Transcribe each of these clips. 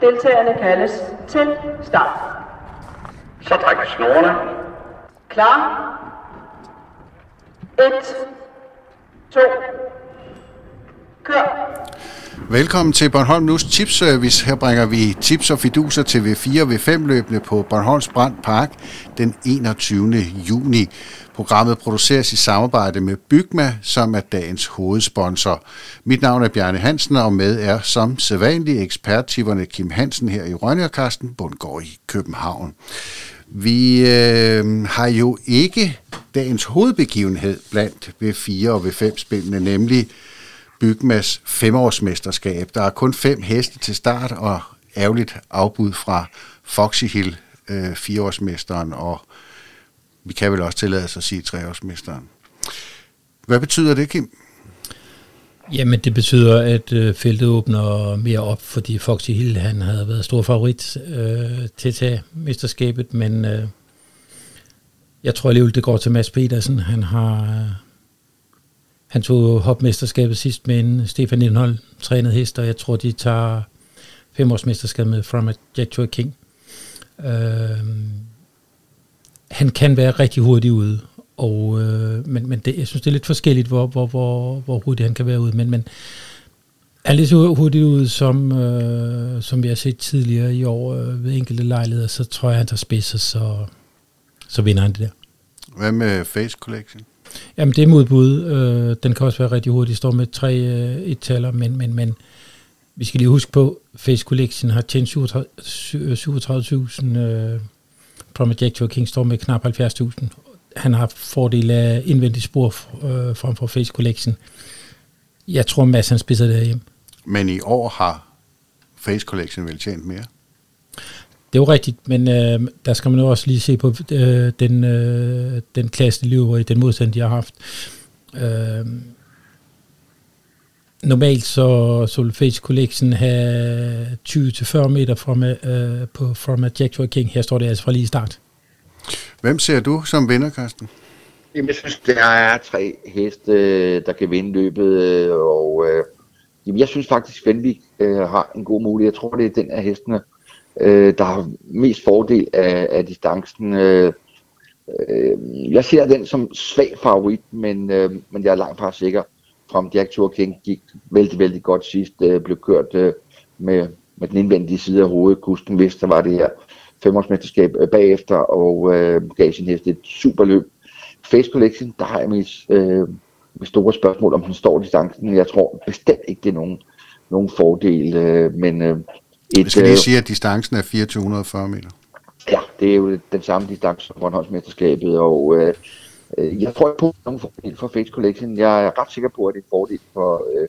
Deltagerne kaldes til start. Så træk snorene. Klar. 1, 2, kør. Velkommen til Bornholm News Tips Service. Her bringer vi tips og fiduser til V4 og V5 løbende på Bornholms Brand Park den 21. juni. Programmet produceres i samarbejde med Bygma, som er dagens hovedsponsor. Mit navn er Bjarne Hansen, og med er som sædvanlig eksperttiverne Kim Hansen her i Rønne og Karsten Bundgaard i København. Vi øh, har jo ikke dagens hovedbegivenhed blandt V4 og V5-spillene, nemlig Bygmas femårsmesterskab. Der er kun fem heste til start, og ærgerligt afbud fra Foxy Hill, øh, fireårsmesteren, og vi kan vel også tillade os at sige treårsmesteren. Hvad betyder det, Kim? Jamen, det betyder, at øh, feltet åbner mere op, fordi Foxy Hill han havde været stor favorit øh, til at tage mesterskabet, men øh, jeg tror alligevel, det går til Mads Petersen. Han har øh, han tog hopmesterskabet sidst med en Stefan Lindholm trænet hest, og jeg tror, de tager femårsmesterskabet med From a Jack to a King. Øh, han kan være rigtig hurtig ude, og, øh, men, men det, jeg synes, det er lidt forskelligt, hvor, hvor, hvor, hvor hurtigt han kan være ude. Men, men han er lige så hurtigt ud, som, øh, som vi har set tidligere i år øh, ved enkelte lejligheder, så tror jeg, han tager spidser, så, så vinder han det der. Hvad med Face Collection? Jamen, det er modbud. Øh, den kan også være rigtig hurtig. står med tre øh, et-taller, men, men, men vi skal lige huske på, Face Collection har tjent 37.000. Øh, øh Promet King står med knap 70.000. Han har fordel af indvendig spor øh, frem for Face Collection. Jeg tror, Mads han spidser det hjem. Men i år har Face Collection vel tjent mere? Det er jo rigtigt, men øh, der skal man jo også lige se på øh, den, øh, den klasse, de lever i, den modstand, de har haft. Øh, normalt så, så vil Face Collection have 20-40 meter fra, øh, på, from a Jack King. Her står det altså fra lige start. Hvem ser du som vinder, Karsten? Jamen, jeg synes, der er tre heste, der kan vinde løbet, og øh, jamen, jeg synes faktisk, Fenvik øh, har en god mulighed. Jeg tror, det er den af hestene, øh, der har mest fordel af, af distancen. Øh, øh, jeg ser den som svag favorit, men, øh, men jeg er langt fra sikker. From Jack Tour King gik vældig, vældig godt sidst, øh, blev kørt øh, med, med den indvendige side af hovedet. Kusten vidste, der var det her femårsmesterskab øh, bagefter, og øh, gav sin hest et super løb. Face Collection, der har jeg mis, øh, med store spørgsmål, om den står distancen. Jeg tror bestemt ikke, det er nogen, nogen fordel, øh, men øh, et, Vi skal lige sige, at distancen er 2440 meter. Ja, det er jo den samme distance som Bornholmsmesterskabet, og øh, jeg tror ikke på nogen fordel for Face Collection. Jeg er ret sikker på, at det er en fordel for, øh,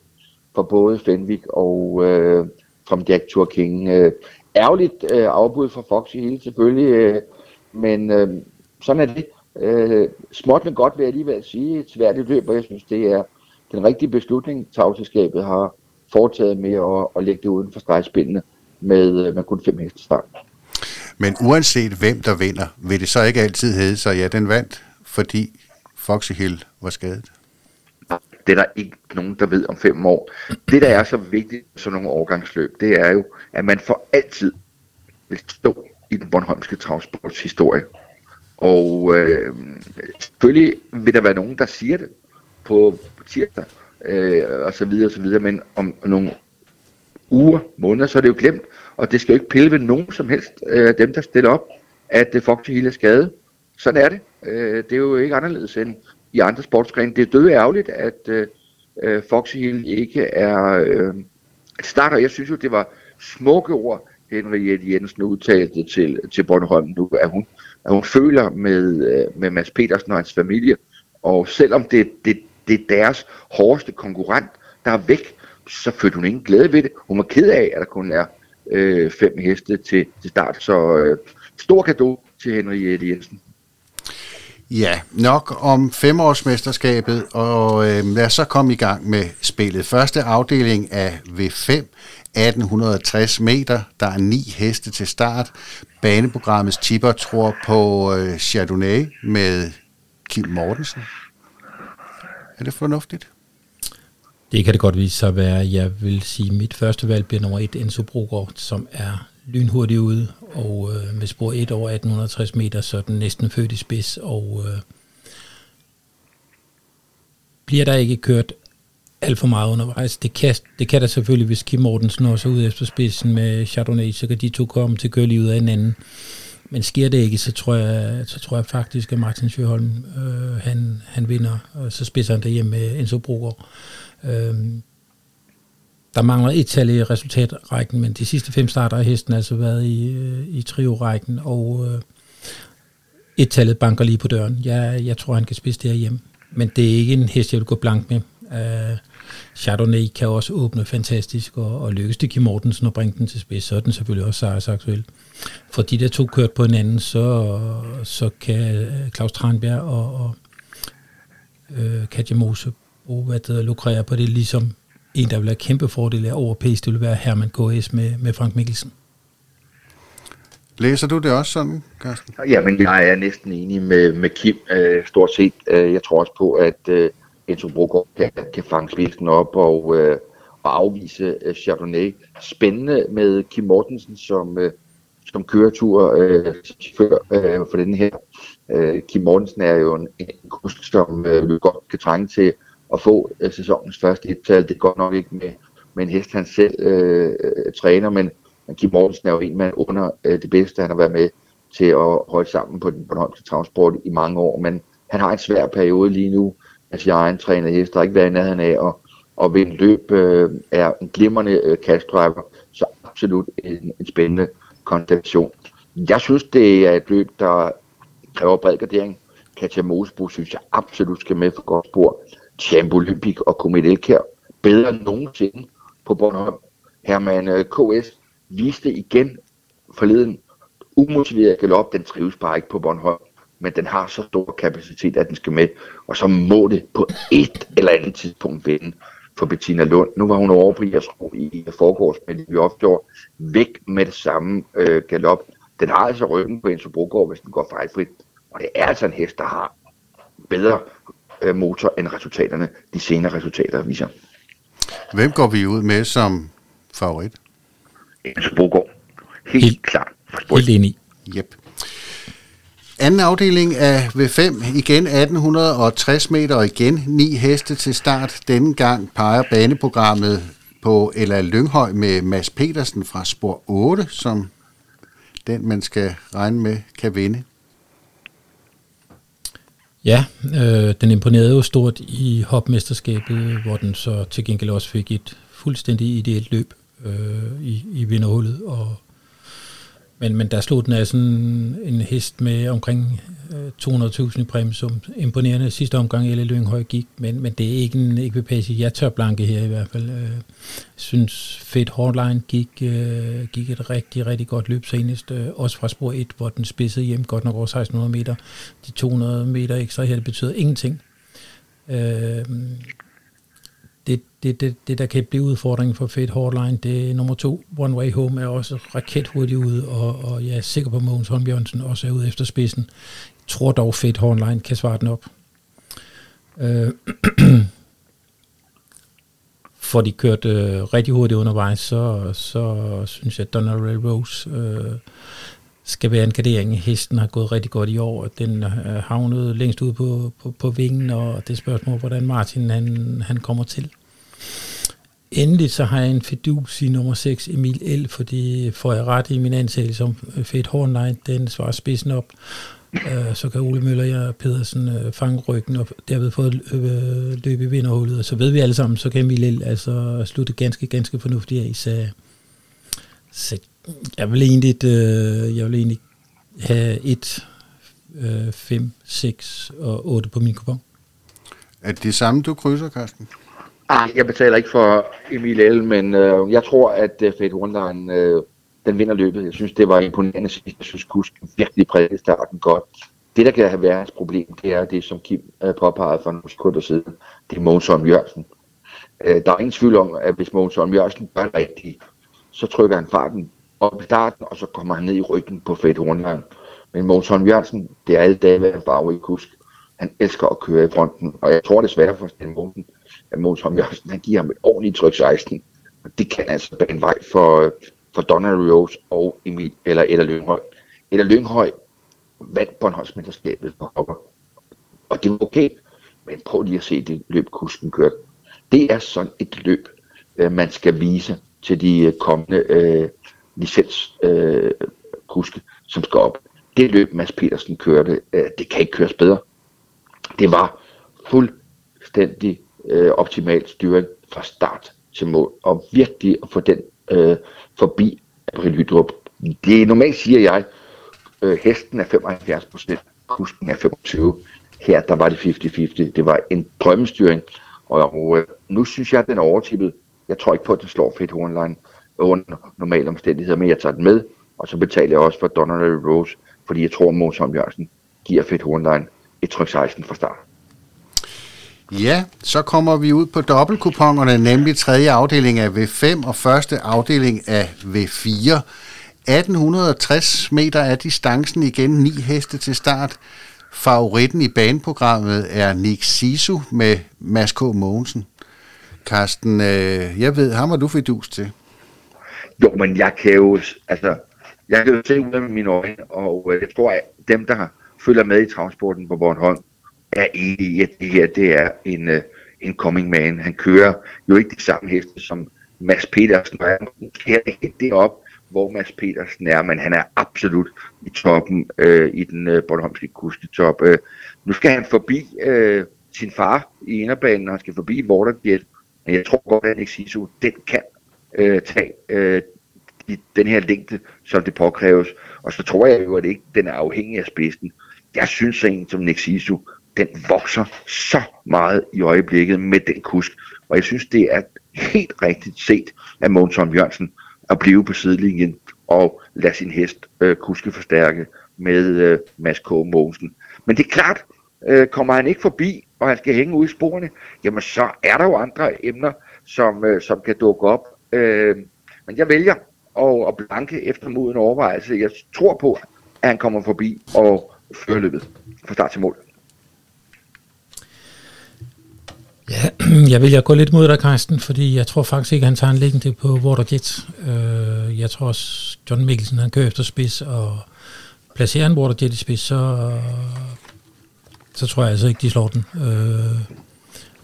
for både Fenwick og øh, From Jack Tour King. Øh, ærgerligt øh, afbud for Foxy hele selvfølgelig, øh, men øh, sådan er det. Øh, småt men godt vil jeg alligevel sige et sværdigt løb, og jeg synes, det er den rigtige beslutning, tagselskabet har foretaget med at, at lægge det uden for stregspillene med, øh, med kun fem heste start. Men uanset hvem der vinder, vil det så ikke altid hedde sig, ja, den vandt, fordi Foxy Hill var skadet? Det er der ikke nogen, der ved om fem år. Det, der er så vigtigt for sådan nogle overgangsløb, det er jo, at man for altid vil stå i den Bornholmske travsports historie. Og øh, selvfølgelig vil der være nogen, der siger det på tirsdag, øh, og så videre og så videre, men om nogle uger, måneder, så er det jo glemt, og det skal jo ikke pille ved nogen som helst øh, dem, der stiller op, at øh, Foxy Hill er skadet. Sådan er det. Øh, det er jo ikke anderledes end i andre sportsgrene. Det er døde ærgerligt, at øh, øh, Foxy Hill ikke er øh, starter. Jeg synes jo, det var smukke ord, Henriette Jensen udtalte til, til Bornholm nu, at hun, at hun føler med, øh, med Mads Petersen og hans familie, og selvom det, det, det er deres hårdeste konkurrent, der er væk, så følte hun ingen glæde ved det. Hun var ked af, at der kun er øh, fem heste til, til start. Så øh, stor gave til Henriette Jensen. Ja, nok om femårsmesterskabet, og øh, lad os så komme i gang med spillet. Første afdeling af V5, 1860 meter. Der er ni heste til start. Baneprogrammets tipper tror på øh, Chardonnay med Kim Mortensen. Er det fornuftigt? Det kan det godt vise sig at være. Jeg vil sige, at mit første valg bliver nummer et, Enzo Brogaard, som er lynhurtig ude, og øh, med spor 1 over 1860 meter, så er den næsten født i spids, og øh, bliver der ikke kørt alt for meget undervejs. Det kan, det kan der selvfølgelig, hvis Kim Mortensen også er ude efter spidsen med Chardonnay, så kan de to komme til at køre lige ud af hinanden. Men sker det ikke, så tror jeg, så tror jeg faktisk, at Martin Sjøholm, øh, han, han vinder, og så spidser han derhjemme med Enzo Brogaard. Øh, der mangler et tal i resultatrækken, men de sidste fem starter af hesten altså været i, øh, i trio-rækken, og øh, et tallet banker lige på døren. Jeg, jeg tror, han kan spidse det hjemme. Men det er ikke en hest, jeg vil gå blank med. Øh, Chardonnay kan også åbne fantastisk, og, og lykkes det Kim Mortensen at bringe den til spids, så er den selvfølgelig også sejrsaktuel. For de der to kørt på hinanden, så, så kan øh, Claus Tranbjerg og, og øh, Katja Mose bruge, hvad det lukrere på det, ligesom en, der vil have kæmpe fordele over pace, det vil være Herman KS med, med Frank Mikkelsen. Læser du det også sådan, Carsten? Jamen, jeg er næsten enig med, med Kim, øh, stort set. Øh, jeg tror også på, at øh, Enzo Brogaard kan, kan fange spidsen op og, øh, og afvise øh, Chardonnay. Spændende med Kim Mortensen som, øh, som køretur øh, chauffør øh, for den her. Øh, Kim Mortensen er jo en, en kusk, som øh, vi godt kan trænge til at få øh, sæsonens første ettal. Det går nok ikke med, med en hest, han selv øh, øh træner, men, men Kim Mortensen er jo en mand under øh, det bedste, han har været med til at holde sammen på den Bornholmske travsport i mange år, men han har en svær periode lige nu. Altså jeg er en træner hest, der har ikke været i nærheden af at, at vinde løb, øh, er en glimrende øh, kastdriver, så absolut en, en spændende konstellation. Jeg synes, det er et løb, der kræver bred gardering. Katja Mosebo synes jeg absolut skal med for godt spor. Champ Olympic og Komet Elkær bedre end nogensinde på Bornholm. Herman øh, KS viste igen forleden umotiveret galop. Den trives bare ikke på Bornholm, men den har så stor kapacitet, at den skal med. Og så må det på et eller andet tidspunkt vinde for Bettina Lund. Nu var hun over på Jersro i forgårs men vi Offshore. Væk med det samme øh, galop. Den har altså ryggen på Enzo Brogaard, hvis den går fejlfrit. Og det er altså en hest, der har bedre øh, motor end resultaterne, de senere resultater viser. Hvem går vi ud med som favorit? Enzo Brogaard. Helt, helt klart. Helt enig. Yep. Anden afdeling af V5, igen 1860 meter og igen ni heste til start. Denne gang peger baneprogrammet på Ella Lynghøj med Mads Petersen fra spor 8, som den man skal regne med kan vinde. Ja, øh, den imponerede jo stort i hopmesterskabet, hvor den så til gengæld også fik et fuldstændig ideelt løb øh, i, i vinderhullet, og men, men der slog den af sådan en hest med omkring øh, 200.000 i præmie, som imponerende sidste omgang, Elle Lynghøj gik, men, men det er ikke en ekvipage, jeg tør blanke her i hvert fald. Øh, jeg synes, Fed Hardline gik, øh, gik et rigtig, rigtig godt løb senest, også fra spor 1, hvor den spidsede hjem godt nok over 1600 meter. De 200 meter ekstra her, det betyder ingenting. Øh, det, det, det, der kan blive udfordringen for Fate Hardline, det er nummer to. One Way Home er også rakethurtigt ude, og, og jeg er sikker på, at Mogens Holm Jørgensen også er ude efter spidsen. Jeg tror dog, Fate Hardline kan svare den op. Øh, får de kørt øh, rigtig hurtigt undervejs, så, så synes jeg, at Donald Ray Rose øh, skal være en gardering. Hesten har gået rigtig godt i år, og den øh, havnede længst ude på, på, på vingen, og det spørgsmål, hvordan Martin han, han kommer til. Endelig så har jeg en fedus i nummer 6, Emil L, fordi får jeg ret i min ansættelse som øh, Fedt Hornline, den svarer spidsen op. Uh, så kan Ole Møller og Pedersen uh, fange ryggen og derved få uh, løb i vinderhullet. Og så ved vi alle sammen, så kan Emil L altså slutte ganske, ganske fornuftigt af. Så, så jeg vil egentlig, øh, jeg vil egentlig have 1, 5, 6 og 8 på min kupon. Er det det samme, du krydser, Carsten? Ah, jeg betaler ikke for Emil L, men øh, jeg tror, at uh, Fate Wonderland, øh, den vinder løbet. Jeg synes, det var imponerende sidst. Jeg synes, Kusk virkelig prægede starten godt. Det, der kan have været hans problem, det er det, som Kim øh, påpegede for nogle sekunder siden. Det er Mogens Holm Jørgensen. Øh, der er ingen tvivl om, at hvis Mogens Holm Jørgensen gør det rigtigt, så trykker han farten op i starten, og så kommer han ned i ryggen på Fate Hornline. Men Mogens Holm Jørgensen, det er alle dage været en i kusk. Han elsker at køre i fronten, og jeg tror desværre for Sten Munden, at Måns Holm Jørgensen, han giver ham et ordentligt tryk 16. Og det kan altså bane vej for, for Donald Rose og Emil, eller eller Lynghøj. Eller Lynghøj vandt Bornholmsmesterskabet for Hopper. Og det var okay, men prøv lige at se det løb, kusken kørte. Det er sådan et løb, øh, man skal vise til de øh, kommende øh, licenskuske, øh, kuske, som skal op. Det løb, Mads Petersen kørte, øh, det kan ikke køres bedre. Det var fuldstændig øh, optimal styring fra start til mål, og virkelig at få den øh, forbi April Hydrup. Det er normalt, siger jeg, øh, hesten er 75 procent, kusken er 25. Her der var det 50-50. Det var en drømmestyring, og øh, nu synes jeg, at den er overtippet. Jeg tror ikke på, at den slår Fedt online under normale omstændigheder, men jeg tager den med, og så betaler jeg også for Donald Rose, fordi jeg tror, at Mås Jørgensen giver Fedt online et tryk 16 fra start. Ja, så kommer vi ud på dobbeltkupongerne, nemlig tredje afdeling af V5 og første afdeling af V4. 1860 meter er distancen igen, ni heste til start. Favoritten i baneprogrammet er Nick Sisu med Mads K. Mogensen. Karsten, øh, jeg ved, ham har du fedus til. Jo, men jeg kan jo, altså, jeg kan jo se ud af mine øjne, og øh, jeg tror, at dem, der følger med i transporten på Bornholm, er enig i, at det her det er en, uh, en coming man. Han kører jo ikke de samme heste som Mads Petersen, og han måske ikke det op, hvor Mads Petersen er, men han er absolut i toppen uh, i den uh, Bornholmske kustetop. Uh, nu skal han forbi uh, sin far i inderbanen, og han skal forbi Waterjet, men jeg tror godt, at Nexiso, den kan uh, tage uh, i den her længde, som det påkræves. Og så tror jeg jo, at det ikke den er afhængig af spidsen. Jeg synes, at en som Nexisu den vokser så meget i øjeblikket med den kusk. Og jeg synes, det er helt rigtigt set af Måns Jørgensen at blive på sidelinjen og lade sin hest øh, kuske forstærke med øh, Mads K. Mogensen. Men det er klart, øh, kommer han ikke forbi, og han skal hænge ud i sporene, jamen så er der jo andre emner, som, øh, som kan dukke op. Øh, men jeg vælger at, at blanke efter moden overvejelse. Jeg tror på, at han kommer forbi og fører løbet fra start til mål. Ja, jeg vil jeg gå lidt mod dig, Carsten, fordi jeg tror faktisk ikke, han tager en liggende på Waterjet. Øh, jeg tror også, John Mikkelsen, han kører efter spids, og placerer en Waterjet i spids, så, så tror jeg altså ikke, de slår den. Øh,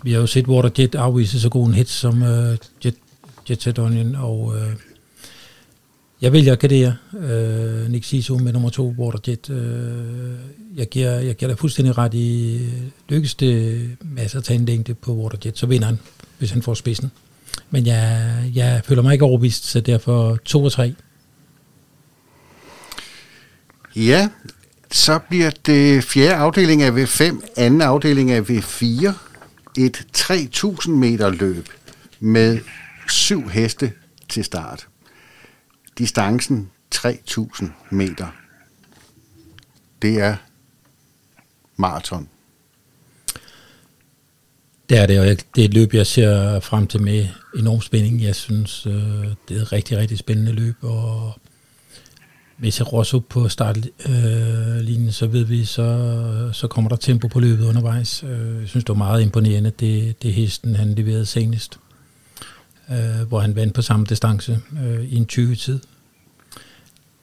vi har jo set Waterjet afvise så god en hit som øh, Jet, Jet Set Onion, og øh, jeg vælger Kadea, øh, Nick Siso med nummer to, Waterjet. Øh, jeg, giver, jeg giver dig fuldstændig ret i, lykkes det masser at tage en længde på Waterjet, så vinder han, hvis han får spidsen. Men jeg, jeg føler mig ikke overbevist, så derfor 2 og 3. Ja, så bliver det fjerde afdeling af V5, anden afdeling af V4, et 3000 meter løb med syv heste til start distancen 3000 meter. Det er maraton. Det er det, og det er et løb, jeg ser frem til med enorm spænding. Jeg synes, øh, det er et rigtig, rigtig spændende løb, og hvis jeg Rosso på startlinjen, så ved vi, så, så kommer der tempo på løbet undervejs. Øh, jeg synes, det var meget imponerende, det, det hesten, han leverede senest øh, hvor han vandt på samme distance i en 20-tid.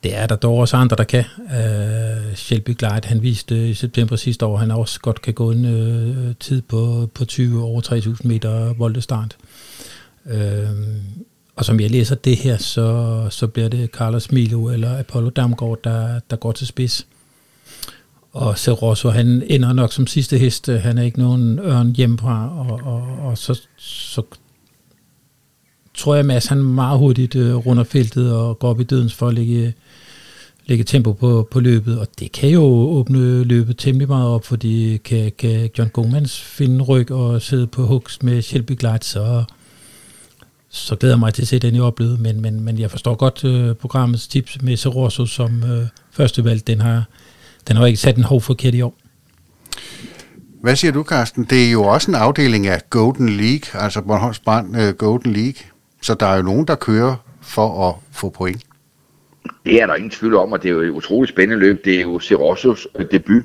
Det er der dog også andre, der kan. Uh, Shelby Glide, han viste i september sidste år, han også godt kan gå en uh, tid på, på 20 over 3000 meter voldestart. Uh, og som jeg læser det her, så, så bliver det Carlos Milo eller Apollo Damgaard, der, der går til spids. Og Cerosso, han ender nok som sidste hest. Han er ikke nogen ørn hjemmefra, og, og, og så, så tror jeg, Mads han meget hurtigt øh, runder feltet og går op i dødens for at lægge, lægge tempo på, på løbet, og det kan jo åbne løbet temmelig meget op, fordi kan, kan John Gomans finde ryg og sidde på hooks med Shelby Glide, så, så glæder jeg mig til at se den i oplevet, men, men, men jeg forstår godt øh, programmets tips med Seroso som øh, første valg, den har, den har ikke sat en hov forkert i år. Hvad siger du, Carsten? Det er jo også en afdeling af Golden League, altså Bornholms Brand uh, Golden League. Så der er jo nogen, der kører for at få point. Det er der ingen tvivl om, og det er jo et utroligt spændende løb. Det er jo Serossos øh, debut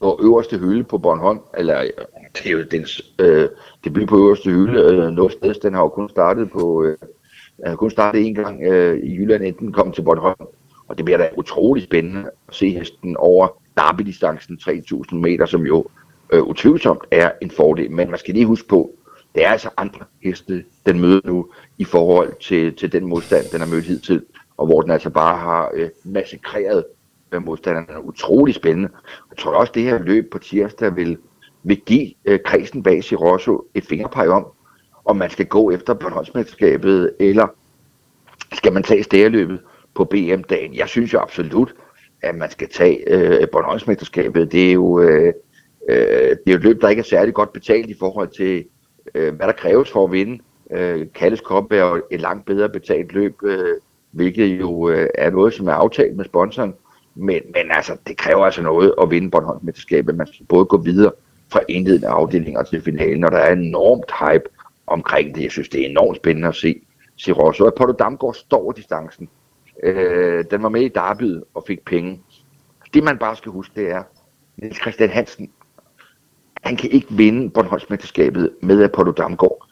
på øverste hylde på Bornholm, eller øh, det er jo dens øh, debut på øverste hylde, øh, noget sted, den har jo kun startet på, øh, kun startet en gang øh, i Jylland, inden den kom til Bornholm. Og det bliver da utrolig spændende at se hesten over derby-distancen 3000 meter, som jo øh, utvivlsomt er en fordel. Men man skal lige huske på, det er altså andre heste, den møder nu, i forhold til, til den modstand, den har mødt hidtil, og hvor den altså bare har øh, massakreret øh, modstanderne. er utrolig spændende. Jeg tror også, det her løb på tirsdag vil, vil give øh, kredsen bag Sirosso et fingerpeg om, om man skal gå efter Bornholmsmesterskabet, eller skal man tage stærløbet på BM-dagen. Jeg synes jo absolut, at man skal tage øh, Bornholmsmesterskabet. Det er jo øh, øh, det er jo et løb, der ikke er særlig godt betalt i forhold til, øh, hvad der kræves for at vinde. Øh, Kalles Cup er et langt bedre betalt løb, øh, hvilket jo øh, er noget, som er aftalt med sponsoren. Men, men altså, det kræver altså noget at vinde Bornholmsmesterskabet. Man skal både gå videre fra indledende afdelinger til finalen, og der er enormt hype omkring det. Jeg synes, det er enormt spændende at se, se Rosso. Og Porto Damgaard står distancen. Øh, den var med i Darbyet og fik penge. Det man bare skal huske, det er, Niels Christian Hansen, han kan ikke vinde Bornholmsmesterskabet med Apollo Damgaard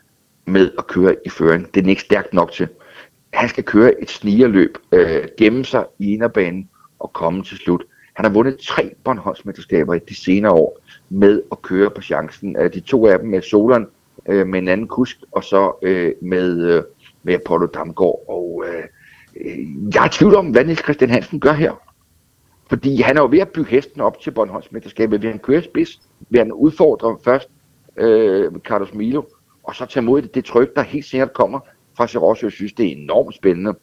med at køre i føring. Det er ikke stærkt nok til. Han skal køre et snigerløb, øh, gemme sig i inderbanen og komme til slut. Han har vundet tre Bornholmsmesterskaber i de senere år med at køre på chancen. Øh, de to af dem med Solan øh, med en anden kusk, og så øh, med, øh, med Apollo Damgaard. Og øh, jeg er tvivl om, hvad Niels Christian Hansen gør her. Fordi han er jo ved at bygge hesten op til Bornholmsmesterskabet. ved han køre spids? Værende udfordrer først øh, Carlos Milo? Og så tage mod det, det tryk, der helt sikkert kommer fra Serosso. Jeg synes, det er enormt spændende.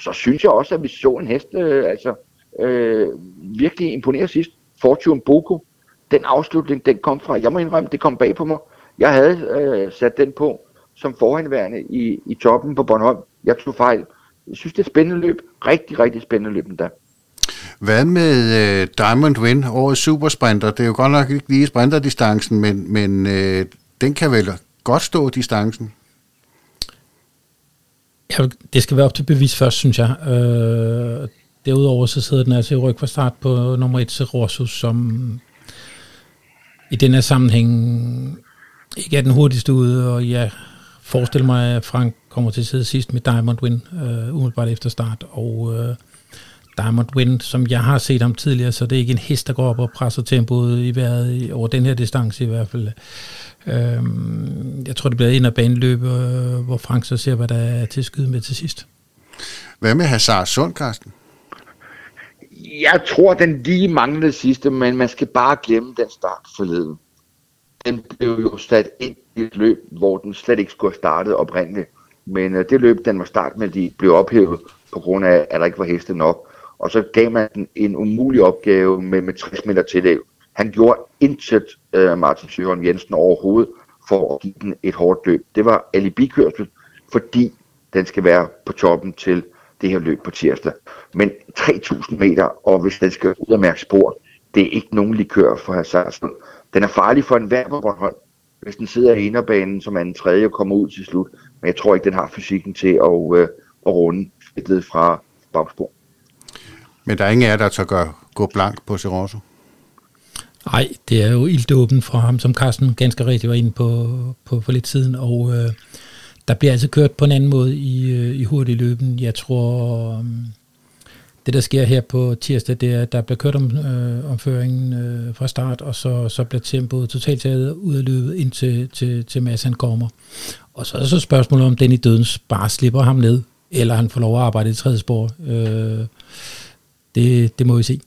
Så synes jeg også, at vi så en hest, øh, altså øh, virkelig imponere sidst. Fortune Boko, den afslutning, den kom fra, jeg må indrømme, det kom bag på mig. Jeg havde øh, sat den på som forhenværende i, i toppen på Bornholm. Jeg tog fejl. Jeg synes, det er spændende løb. Rigtig, rigtig spændende løb der. Hvad med øh, Diamond Win, årets supersprinter? Det er jo godt nok ikke lige sprinterdistancen, men, men øh, den kan vel godt stå distancen? Ja, det skal være op til bevis først, synes jeg. Øh, derudover så sidder den altså i ryg fra start på nummer 1 til Rossus, som i den her sammenhæng ikke er den hurtigste ude, og jeg forestiller mig, at Frank kommer til at sidde sidst med Diamond Win, øh, umiddelbart efter start, og øh, Diamond Win, som jeg har set ham tidligere, så det er ikke en hest, der går op og presser tempoet i vejret over den her distance i hvert fald. Øh, jeg tror, det bliver en af baneløb, øh, hvor Frank så ser, hvad der er til skyde med til sidst. Hvad med Hazard Sund, Carsten? Jeg tror, den lige manglede sidste, men man skal bare glemme den start forleden. Den blev jo sat ind i et løb, hvor den slet ikke skulle have startet oprindeligt. Men uh, det løb, den var start med, de blev ophævet på grund af, at der ikke var heste nok. Og så gav man en umulig opgave med, med 60 meter tillæg. Han gjorde intet øh, Martin Søren Jensen overhovedet for at give den et hårdt løb. Det var alibikørsel, fordi den skal være på toppen til det her løb på tirsdag. Men 3.000 meter, og hvis den skal ud og mærke spor, det er ikke nogen likør for Hazardsen. Den er farlig for en hver på Bornholm, hvis den sidder i inderbanen som en tredje og kommer ud til slut. Men jeg tror ikke, den har fysikken til at, øh, at runde fedtet fra bagspor. Men der er ingen af jer, der tør gøre, gå blank på Serosso? Nej, det er jo ilddåben fra ham, som Carsten ganske rigtigt var inde på, på for lidt siden, og øh, der bliver altså kørt på en anden måde i, øh, i hurtig løben. Jeg tror, øh, det der sker her på tirsdag, det er, at der bliver kørt om, øh, omføringen øh, fra start, og så, så bliver tempoet totalt taget ud af løbet, indtil til, til Mads han kommer. Og så er der så spørgsmålet, om den i Dødens bare slipper ham ned, eller han får lov at arbejde i tredje spor. Øh, det, det må vi se.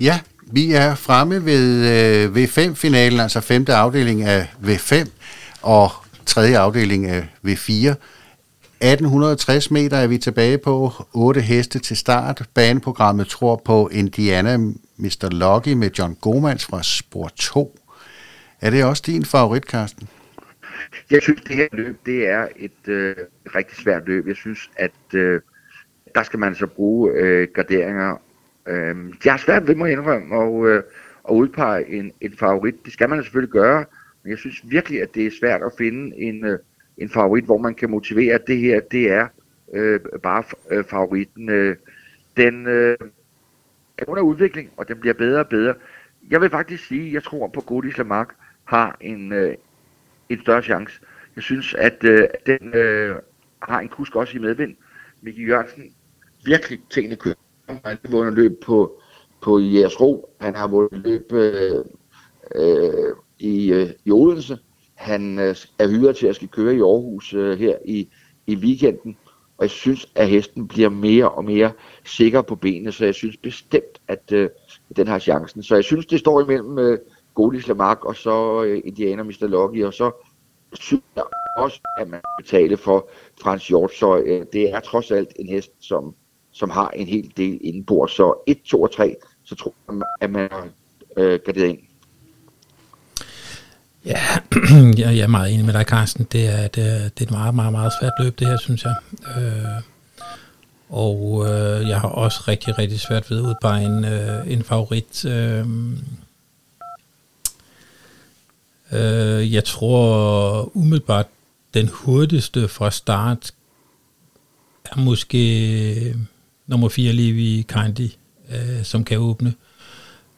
Ja, vi er fremme ved øh, V5-finalen, altså femte afdeling af V5, og tredje afdeling af V4. 1860 meter er vi tilbage på. 8 heste til start. Baneprogrammet tror på Indiana Mr. Lucky med John Gomans fra spor 2. Er det også din favorit, Carsten? Jeg synes, det her løb det er et øh, rigtig svært løb. Jeg synes, at øh, der skal man så bruge øh, graderinger. Øh, jeg har svært ved mig indrømme og, øh, at udpege en, en favorit. Det skal man selvfølgelig gøre. Men jeg synes virkelig, at det er svært at finde en, øh, en favorit, hvor man kan motivere, at det her, det er øh, bare øh, favoritten. Øh, den øh, er under udvikling, og den bliver bedre og bedre. jeg vil faktisk sige, at jeg tror på Godis Lamarck har en, øh, en større chance. Jeg synes, at øh, den øh, har en kusk også i medvind. Mikkel Jørgensen virkelig tingene kører. Han har vundet løb på, på Jægersro. Han har vundet løb øh, øh, i, øh, i Odense. Han øh, er hyret til at skal køre i Aarhus øh, her i, i weekenden. Og jeg synes, at hesten bliver mere og mere sikker på benene, så jeg synes bestemt, at øh, den har chancen. Så jeg synes, det står imellem øh, Godis Lamarck og så øh, Indianer Mr. Lucky, og så synes jeg også, at man betaler for Frans Hjort, så øh, det er trods alt en hest, som, som har en hel del indenbord. Så 1, 2 og 3, så tror jeg, at man har øh, garderet ind. Ja, jeg er meget enig med dig, Carsten. Det er, det er, det er et meget, meget, meget svært løb, det her, synes jeg. Øh, og øh, jeg har også rigtig, rigtig svært ved at udpege en, øh, en favorit. Øh, øh, jeg tror umiddelbart, den hurtigste fra start er måske nummer 4, Levi Kandi, øh, som kan åbne.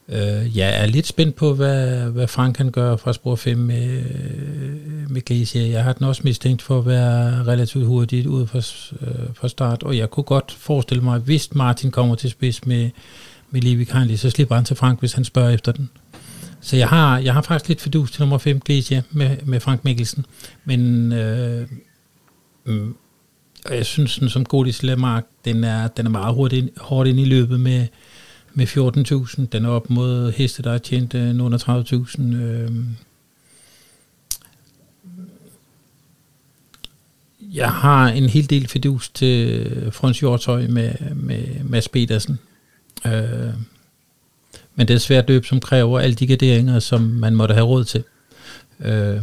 Øh, jeg er lidt spændt på, hvad, hvad Frank kan gøre fra spor 5 med, øh, med Glacier. Jeg har den også mistænkt for at være relativt hurtigt ude fra, øh, fra start, og jeg kunne godt forestille mig, at hvis Martin kommer til spids med, med Levi Kindly, så slipper han til Frank, hvis han spørger efter den. Så jeg har, jeg har faktisk lidt fidus til nummer 5, Glacier, med, med Frank Mikkelsen. Men øh, mm, og jeg synes, den som Godis Lemark, den er, den er meget hurtigt, hårdt ind i løbet med, med 14.000. Den er op mod heste, der har tjent øh, 30.000. Øh. Jeg har en hel del fidus til Frans Hjortøj med, med Mads Petersen. Øh. Men det er svært løb, som kræver alle de garderinger, som man måtte have råd til. Øh.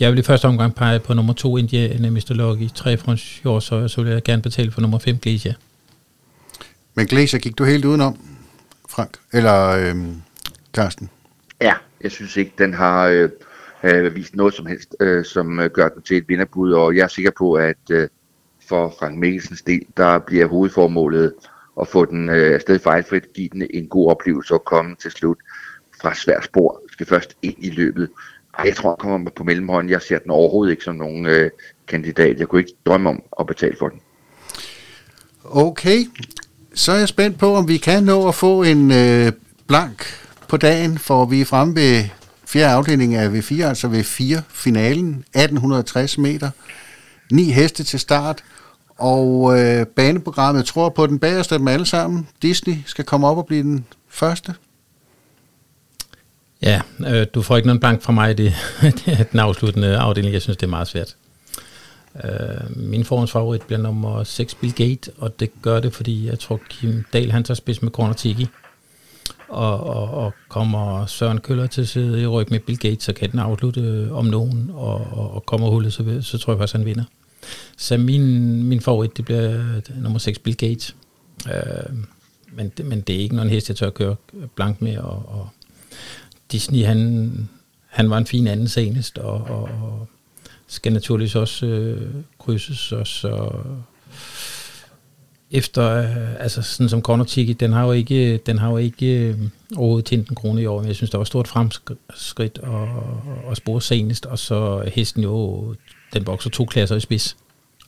Jeg vil i første omgang pege på nummer 2, India, Mr. Lucky, 3 Frans Hjortøj, og så vil jeg gerne betale for nummer 5, Glacier. Men Glacier gik du helt udenom? Frank? Eller øh, Karsten? Ja, jeg synes ikke, den har øh, øh, vist noget som helst, øh, som øh, gør den til et vinderbud, og jeg er sikker på, at øh, for Frank Mikkelsens del, der bliver hovedformålet at få den øh, afsted fejlfrit, give den en god oplevelse og komme til slut fra svært spor, skal først ind i løbet. Ej, jeg tror, jeg kommer på mellemhånden. Jeg ser den overhovedet ikke som nogen øh, kandidat. Jeg kunne ikke drømme om at betale for den. Okay, så er jeg spændt på, om vi kan nå at få en øh, blank på dagen, for vi er fremme ved fjerde afdeling af V4, altså ved 4 finalen, 1860 meter, ni heste til start, og øh, baneprogrammet tror på den bagerste af dem alle sammen. Disney skal komme op og blive den første. Ja, øh, du får ikke nogen bank fra mig i det, er den afsluttende afdeling. Jeg synes, det er meget svært. Øh, min forhåndsfavorit bliver nummer 6, Bill Gate, og det gør det, fordi jeg tror, Kim Dahl han tager spids med Corner Tiki. Og, og, og kommer Søren Køller til at sidde i ryg med Bill Gates, så kan den afslutte øh, om nogen, og, og, og kommer hullet, så, så tror jeg faktisk, han vinder. Så min, min favorit, det bliver øh, nummer 6, Bill Gates. Øh, men, men det er ikke nogen hest, jeg tør at køre blank med, og, og Disney, han, han var en fin anden senest, og, og, og skal naturligvis også øh, krydses, og så efter, øh, altså sådan som Corner Tiki, den har jo ikke, den har jo ikke øh, overhovedet tjent en krone i år, men jeg synes, der var stort fremskridt og, og spore senest, og så hesten jo, den vokser to klasser i spids,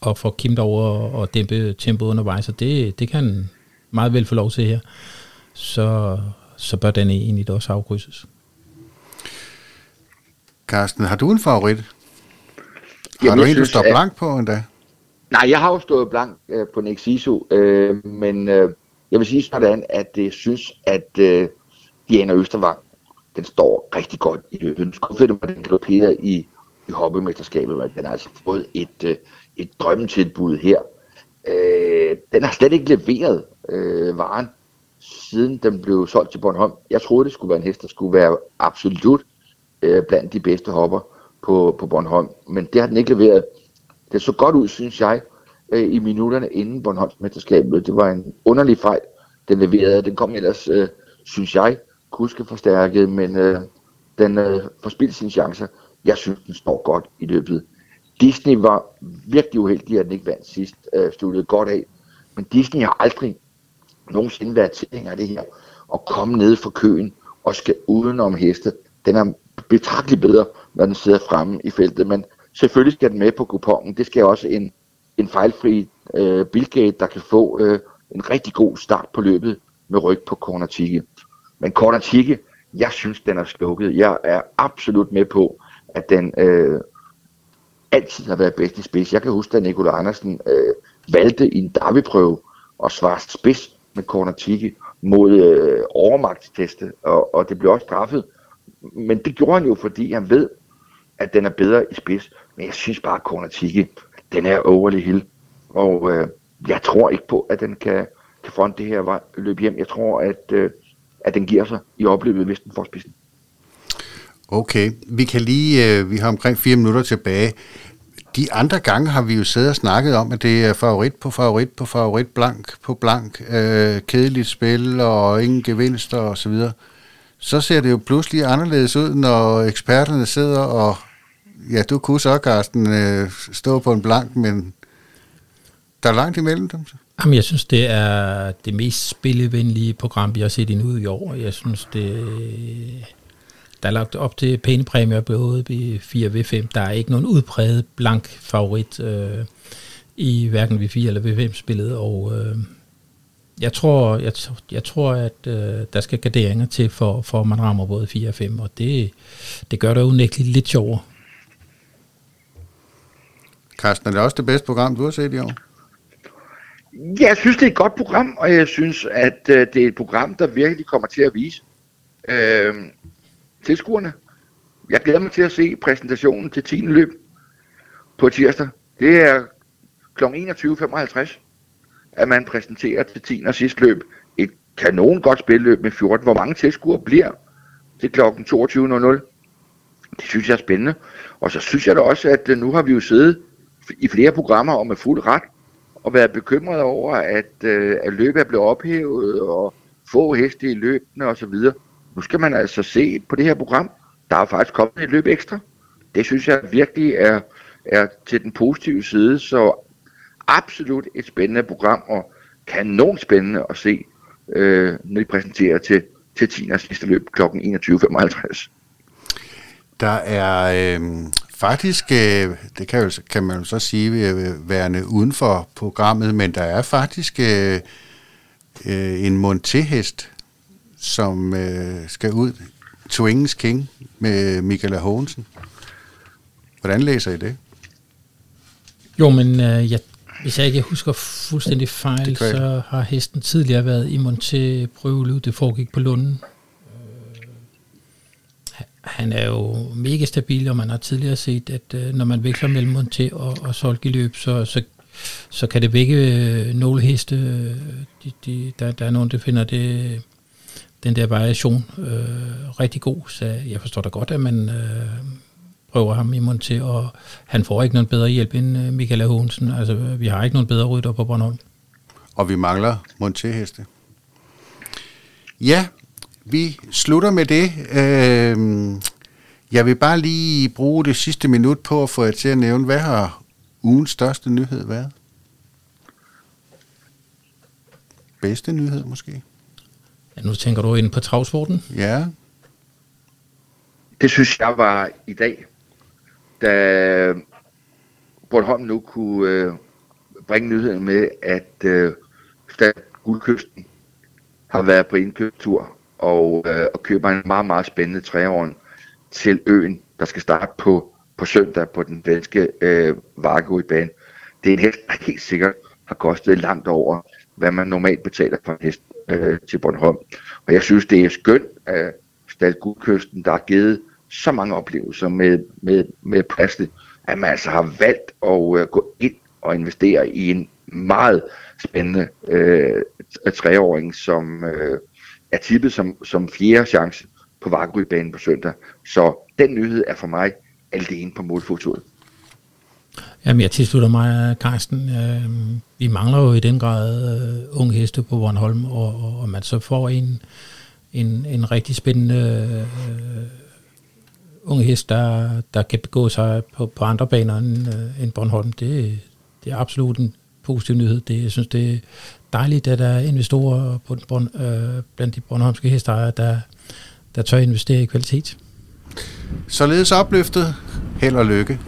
og får Kim over og dæmpe tempoet undervejs, og det, det kan meget vel få lov til her. Så, så bør den egentlig også afkrydses. Carsten, har du en favorit? Har Jamen, du en, du står blank på endda? Nej, jeg har jo stået blank øh, på Nexiso, øh, men øh, jeg vil sige sådan, at jeg synes, at øh, Diana Østervang, den står rigtig godt i løbet. Den skuffede mig, den galopperer i, i hobbymesterskabet, men den har altså fået et, øh, et drømmetilbud her. Øh, den har slet ikke leveret øh, varen, siden den blev solgt til Bornholm. Jeg troede, det skulle være en hest, der skulle være absolut øh, blandt de bedste hopper på, på Bornholm, men det har den ikke leveret. Det så godt ud, synes jeg, øh, i minutterne inden Bornholms mesterskabet. Det var en underlig fejl, den leverede. Den kom ellers, øh, synes jeg, kuske forstærket, men øh, den øh, forspildte sine chancer. Jeg synes, den står godt i løbet. Disney var virkelig uheldig, at den ikke vandt sidst. Øh, sluttede godt af. Men Disney har aldrig nogensinde været tilhænger af det her. At komme ned fra køen og skal udenom heste. Den er betragteligt bedre, når den sidder fremme i feltet, men selvfølgelig skal den med på kupongen. Det skal også en, en fejlfri øh, Bilgate, der kan få øh, en rigtig god start på løbet med ryg på Corner Tigge. Men Corner Tigge, jeg synes, den er slukket. Jeg er absolut med på, at den øh, altid har været bedst i spids. Jeg kan huske, at Nikolaj Andersen øh, valgte i en derbyprøve at svare spids med Corner Tigge mod øh, overmagtsteste, og, og det blev også straffet. Men det gjorde han jo, fordi han ved, at den er bedre i spids. Men jeg synes bare, at den er overlig hild. Og øh, jeg tror ikke på, at den kan, kan fronte det her løb hjem. Jeg tror, at, øh, at den giver sig i opløbet, hvis den får spidsen. Okay, vi kan lige, øh, vi har omkring fire minutter tilbage. De andre gange har vi jo siddet og snakket om, at det er favorit på favorit på favorit, blank på blank, øh, kedeligt spil og ingen gevinster og så ser det jo pludselig anderledes ud, når eksperterne sidder og, ja, du kunne så, Carsten, øh, stå på en blank, men der er langt imellem dem. Så. Jamen, jeg synes, det er det mest spillevenlige program, vi har set endnu i år. Jeg synes, det, der er lagt op til pæne præmier både i 4 V5. Der er ikke nogen udpræget blank favorit øh, i hverken V4 eller V5-spillet, og øh, jeg tror, jeg, jeg tror at øh, der skal garderinger til, for, for at man rammer både 4 og 5, og det, det gør det unægteligt lidt sjovere. Carsten, er det også det bedste program, du har set i år? Ja, jeg synes, det er et godt program, og jeg synes, at øh, det er et program, der virkelig kommer til at vise øh, tilskuerne. Jeg glæder mig til at se præsentationen til 10. løb på tirsdag. Det er kl. 21.55, at man præsenterer til 10. og sidste løb et kanon godt spilløb med 14. Hvor mange tilskuere bliver til kl. 22.00? Det synes jeg er spændende. Og så synes jeg da også, at øh, nu har vi jo siddet i flere programmer og med fuld ret og været bekymret over, at, øh, at løbet er blevet ophævet, og få heste i løbene osv. Nu skal man altså se på det her program. Der er faktisk kommet et løb ekstra. Det synes jeg virkelig er, er til den positive side, så absolut et spændende program, og kanon spændende at se, øh, når de præsenterer til, til 10. sidste løb kl. 21.55. Der er øh, faktisk, øh, det kan, jo, kan man jo så sige, øh, værende uden for programmet, men der er faktisk øh, øh, en montehest, som øh, skal ud, Twingens King med Michael Hohensen. Hvordan læser I det? Jo, men øh, jeg, hvis jeg ikke husker fuldstændig fejl, så har hesten tidligere været i Monté prøveløb. Det foregik på Lunden han er jo mega stabil, og man har tidligere set, at øh, når man veksler mellem Monté og, og Solgiløb, så, så, så kan det vække øh, nogle heste. Øh, de, de, der, der er nogen, der finder det, den der variation øh, rigtig god, så jeg forstår da godt, at man øh, prøver ham i Monté, og han får ikke nogen bedre hjælp end øh, Michael Ahonsen. Altså, vi har ikke nogen bedre rytter på Bornholm. Og vi mangler Monté-heste. Ja, vi slutter med det. Øh, jeg vil bare lige bruge det sidste minut på at få jer til at nævne, hvad har ugens største nyhed været? Bedste nyhed måske? Ja, nu tænker du ind på travsporten? Ja. Det synes jeg var i dag, da Bornholm nu kunne øh, bringe nyheden med, at øh, Stad Guldkysten har været på indkøbstur og, øh, og køber en meget, meget spændende træhorn til øen, der skal starte på, på søndag på den danske øh, bane. Det er en hest, der helt sikkert har kostet langt over, hvad man normalt betaler for en hest øh, til Bornholm. Og jeg synes, det er skønt, at Stad Guldkysten, der har givet så mange oplevelser med, med, med plastik, at man altså har valgt at øh, gå ind og investere i en meget spændende øh, treåring, som, øh, er tippet som, som fjerde chance på Vagrybanen på søndag. Så den nyhed er for mig alene på målfotoet. Jamen, jeg tilslutter mig, Carsten. Øh, vi mangler jo i den grad øh, unge heste på Bornholm, og, og, og man så får en, en, en rigtig spændende øh, unge hest, der, der kan begå sig på, på andre baner end, øh, end Bornholm. Det, det er absolut en positiv nyhed. Det, jeg synes, det, er dejligt, at der er investorer på, øh, blandt de bornholmske hestejere, der, der tør investere i kvalitet. Således opløftet. Held og lykke